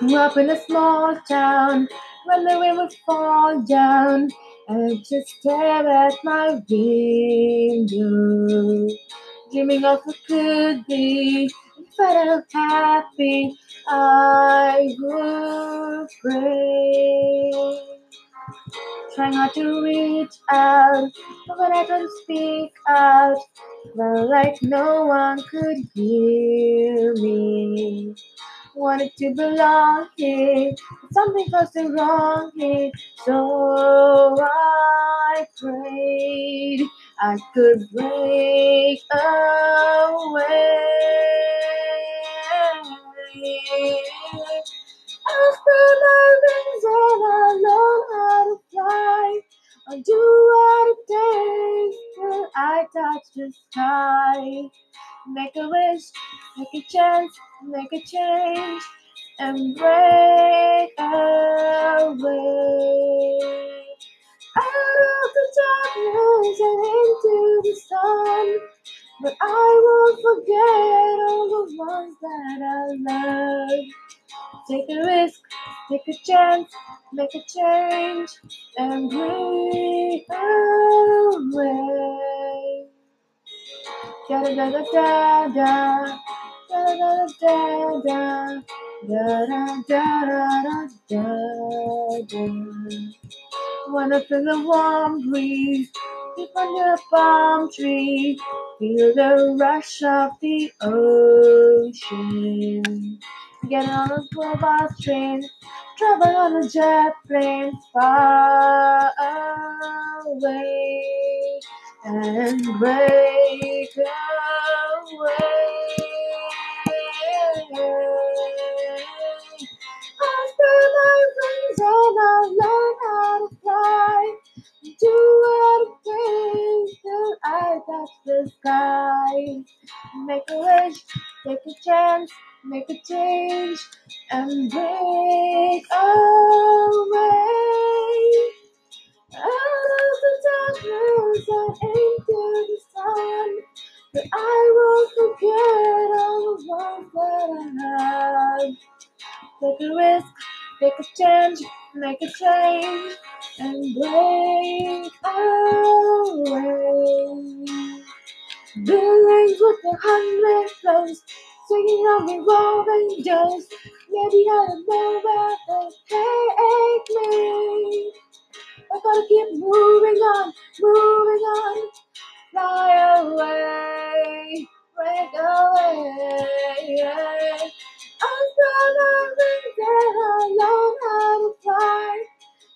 Grew up in a small town when the rain would fall down. I just stare at my window, dreaming of what could be. If I happy, I would pray. Try not to reach out, but I to speak out, felt like no one could hear me. Wanted to belong here, but something so wrong here, so I prayed I could break away. Touch the sky. Make a wish, make a chance, make a change, and break away. Out of the darkness and into the sun. But I won't forget all the ones that I love. Take a risk, take a chance, make a change, and break away. Da da da da da da da da da da da da da da da. Wanna feel the warm breeze deep under a palm tree, feel the rush of the ocean. Get on a slow bus train, travel on a jet plane far away and break sky. Make a wish, take a chance, make a change, and break away. Out of the darkness and into the sun. But I won't forget all the ones that I have. Take a risk, take a chance, make a change, and break away. Buildings with a hundred floors, swinging on the rolling doors. Maybe I don't know where they take me. I gotta keep moving on, moving on. Fly away, break away. I'm gonna that I know how to fly.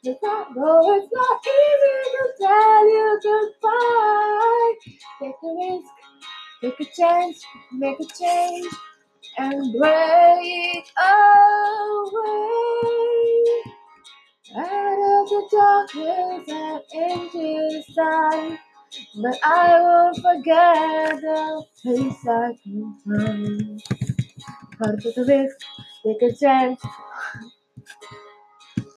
It's not, no, it's not easy to tell you goodbye. Take a risk, take a chance, make a change, and break away. Out of the darkness and into the sun. But I won't forget the place I come from. Gotta take a risk, take a chance,